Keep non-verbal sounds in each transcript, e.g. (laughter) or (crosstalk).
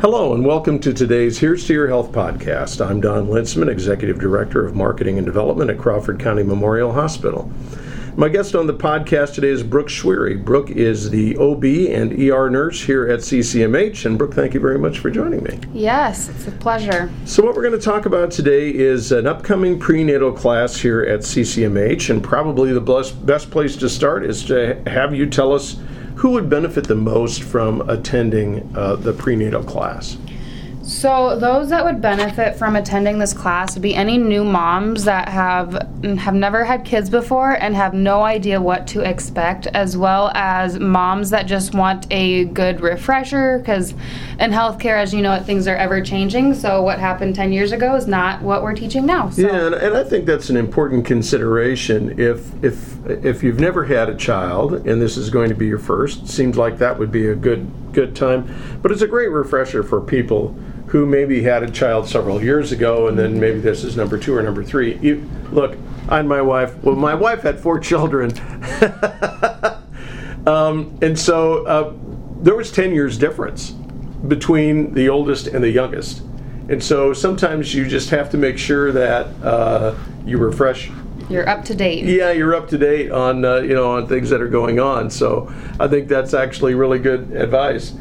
Hello, and welcome to today's Here's to Your Health podcast. I'm Don Lintzman, Executive Director of Marketing and Development at Crawford County Memorial Hospital. My guest on the podcast today is Brooke Schwery. Brooke is the OB and ER nurse here at CCMH. And Brooke, thank you very much for joining me. Yes, it's a pleasure. So, what we're going to talk about today is an upcoming prenatal class here at CCMH. And probably the best place to start is to have you tell us who would benefit the most from attending uh, the prenatal class? So those that would benefit from attending this class would be any new moms that have have never had kids before and have no idea what to expect, as well as moms that just want a good refresher because in healthcare, as you know, things are ever changing. So what happened 10 years ago is not what we're teaching now. So. Yeah, and, and I think that's an important consideration. If if if you've never had a child and this is going to be your first, seems like that would be a good good time. But it's a great refresher for people who maybe had a child several years ago and then maybe this is number two or number three. You, look, I and my wife, well, my wife had four (laughs) children. um, and so uh, there was 10 years difference between the oldest and the youngest. And so sometimes you just have to make sure that uh, you refresh you're up to date. Yeah, you're up to date on uh, you know on things that are going on. So I think that's actually really good advice.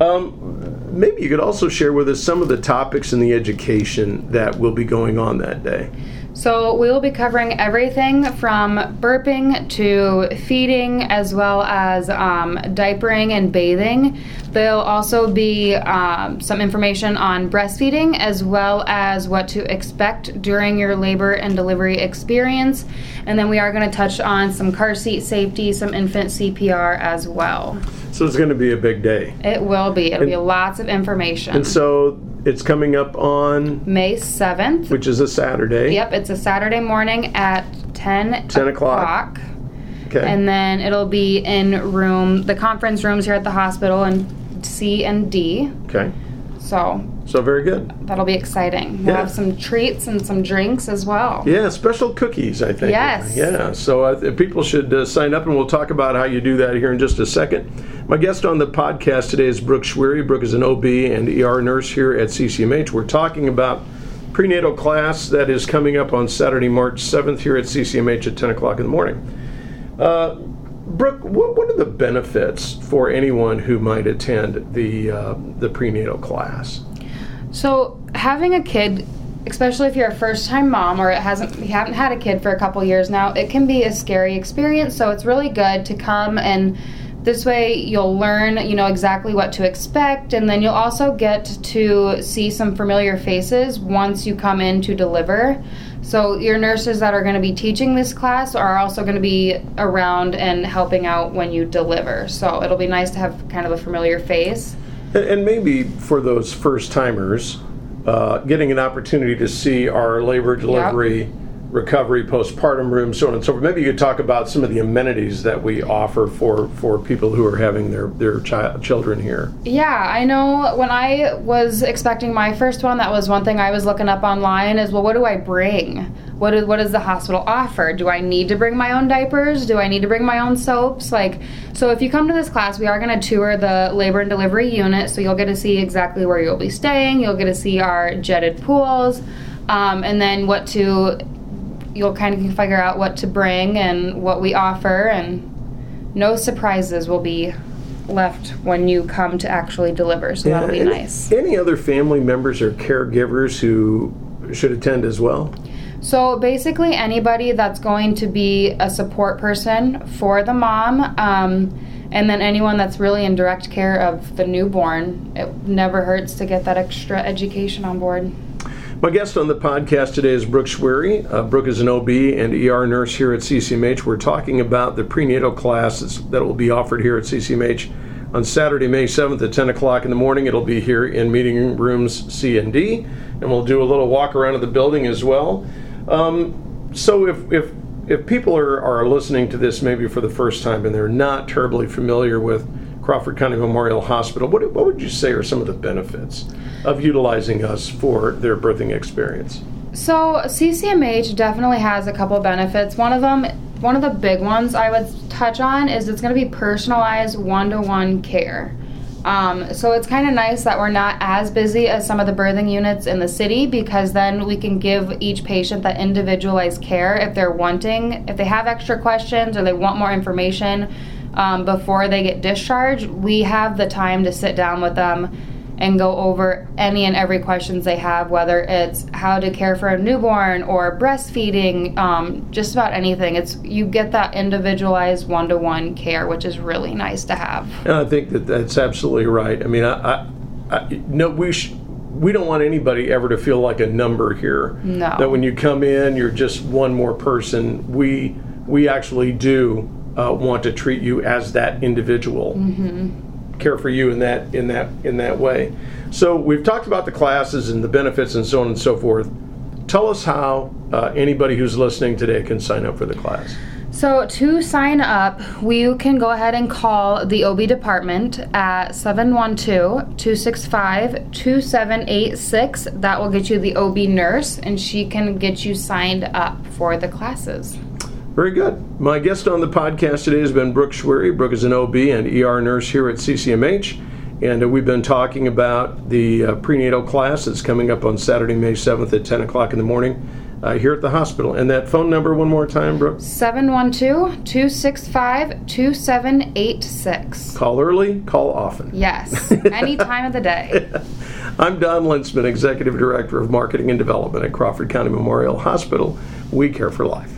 Um, maybe you could also share with us some of the topics in the education that will be going on that day. So, we will be covering everything from burping to feeding, as well as um, diapering and bathing. There'll also be um, some information on breastfeeding, as well as what to expect during your labor and delivery experience. And then we are going to touch on some car seat safety, some infant CPR as well. So, it's going to be a big day. It will be. It'll and, be lots of information. And so, it's coming up on May 7th. Which is a Saturday. Yep, it's a Saturday morning at 10, 10 o'clock. o'clock. Okay. And then it'll be in room, the conference rooms here at the hospital in C and D. Okay. So. So very good. That'll be exciting. We'll yeah. have some treats and some drinks as well. Yeah, special cookies, I think. Yes. Yeah. So uh, people should uh, sign up, and we'll talk about how you do that here in just a second. My guest on the podcast today is Brooke Schwery. Brooke is an OB and ER nurse here at CCMH. We're talking about prenatal class that is coming up on Saturday, March 7th here at CCMH at 10 o'clock in the morning. Uh, Brooke, what, what, are the benefits for anyone who might attend the uh, the prenatal class? So, having a kid, especially if you're a first-time mom or it hasn't you haven't had a kid for a couple years now, it can be a scary experience. So, it's really good to come and this way, you'll learn, you know, exactly what to expect, and then you'll also get to see some familiar faces once you come in to deliver. So, your nurses that are going to be teaching this class are also going to be around and helping out when you deliver. So, it'll be nice to have kind of a familiar face. And maybe for those first timers, uh, getting an opportunity to see our labor delivery. Yep recovery, postpartum rooms, so on and so forth. Maybe you could talk about some of the amenities that we offer for, for people who are having their, their child, children here. Yeah, I know when I was expecting my first one, that was one thing I was looking up online is, well, what do I bring? What, is, what does the hospital offer? Do I need to bring my own diapers? Do I need to bring my own soaps? Like, so if you come to this class, we are going to tour the labor and delivery unit, so you'll get to see exactly where you'll be staying. You'll get to see our jetted pools. Um, and then what to you'll kind of figure out what to bring and what we offer, and no surprises will be left when you come to actually deliver. So yeah, that'll be any, nice. Any other family members or caregivers who should attend as well? So basically, anybody that's going to be a support person for the mom. Um, and then anyone that's really in direct care of the newborn, it never hurts to get that extra education on board. My guest on the podcast today is Brooke Schwery. Uh, Brooke is an OB and ER nurse here at CCMH. We're talking about the prenatal classes that will be offered here at CCMH on Saturday, May 7th at 10 o'clock in the morning. It'll be here in meeting rooms C and D, and we'll do a little walk around of the building as well. Um, so if, if if people are, are listening to this maybe for the first time and they're not terribly familiar with Crawford County Memorial Hospital, what, what would you say are some of the benefits of utilizing us for their birthing experience? So, CCMH definitely has a couple benefits. One of them, one of the big ones I would touch on is it's going to be personalized one to one care. Um, so it's kind of nice that we're not as busy as some of the birthing units in the city because then we can give each patient that individualized care if they're wanting, if they have extra questions or they want more information um, before they get discharged. We have the time to sit down with them and go over any and every questions they have, whether it's how to care for a newborn or breastfeeding, um, just about anything. It's you get that individualized one-to-one care, which is really nice to have. And I think that that's absolutely right. I mean, I, I, I no, we sh- we don't want anybody ever to feel like a number here. No. That when you come in, you're just one more person. We we actually do uh, want to treat you as that individual. Care for you in that in that in that way. So we've talked about the classes and the benefits and so on and so forth. Tell us how uh, anybody who's listening today can sign up for the class. So to sign up, we can go ahead and call the OB department at 712-265-2786. That will get you the OB nurse and she can get you signed up for the classes. Very good. My guest on the podcast today has been Brooke Schwery. Brooke is an OB and ER nurse here at CCMH. And uh, we've been talking about the uh, prenatal class that's coming up on Saturday, May 7th at 10 o'clock in the morning uh, here at the hospital. And that phone number, one more time, Brooke? 712-265-2786. Call early, call often. Yes, (laughs) any time of the day. (laughs) I'm Don Lintzman, Executive Director of Marketing and Development at Crawford County Memorial Hospital. We care for life.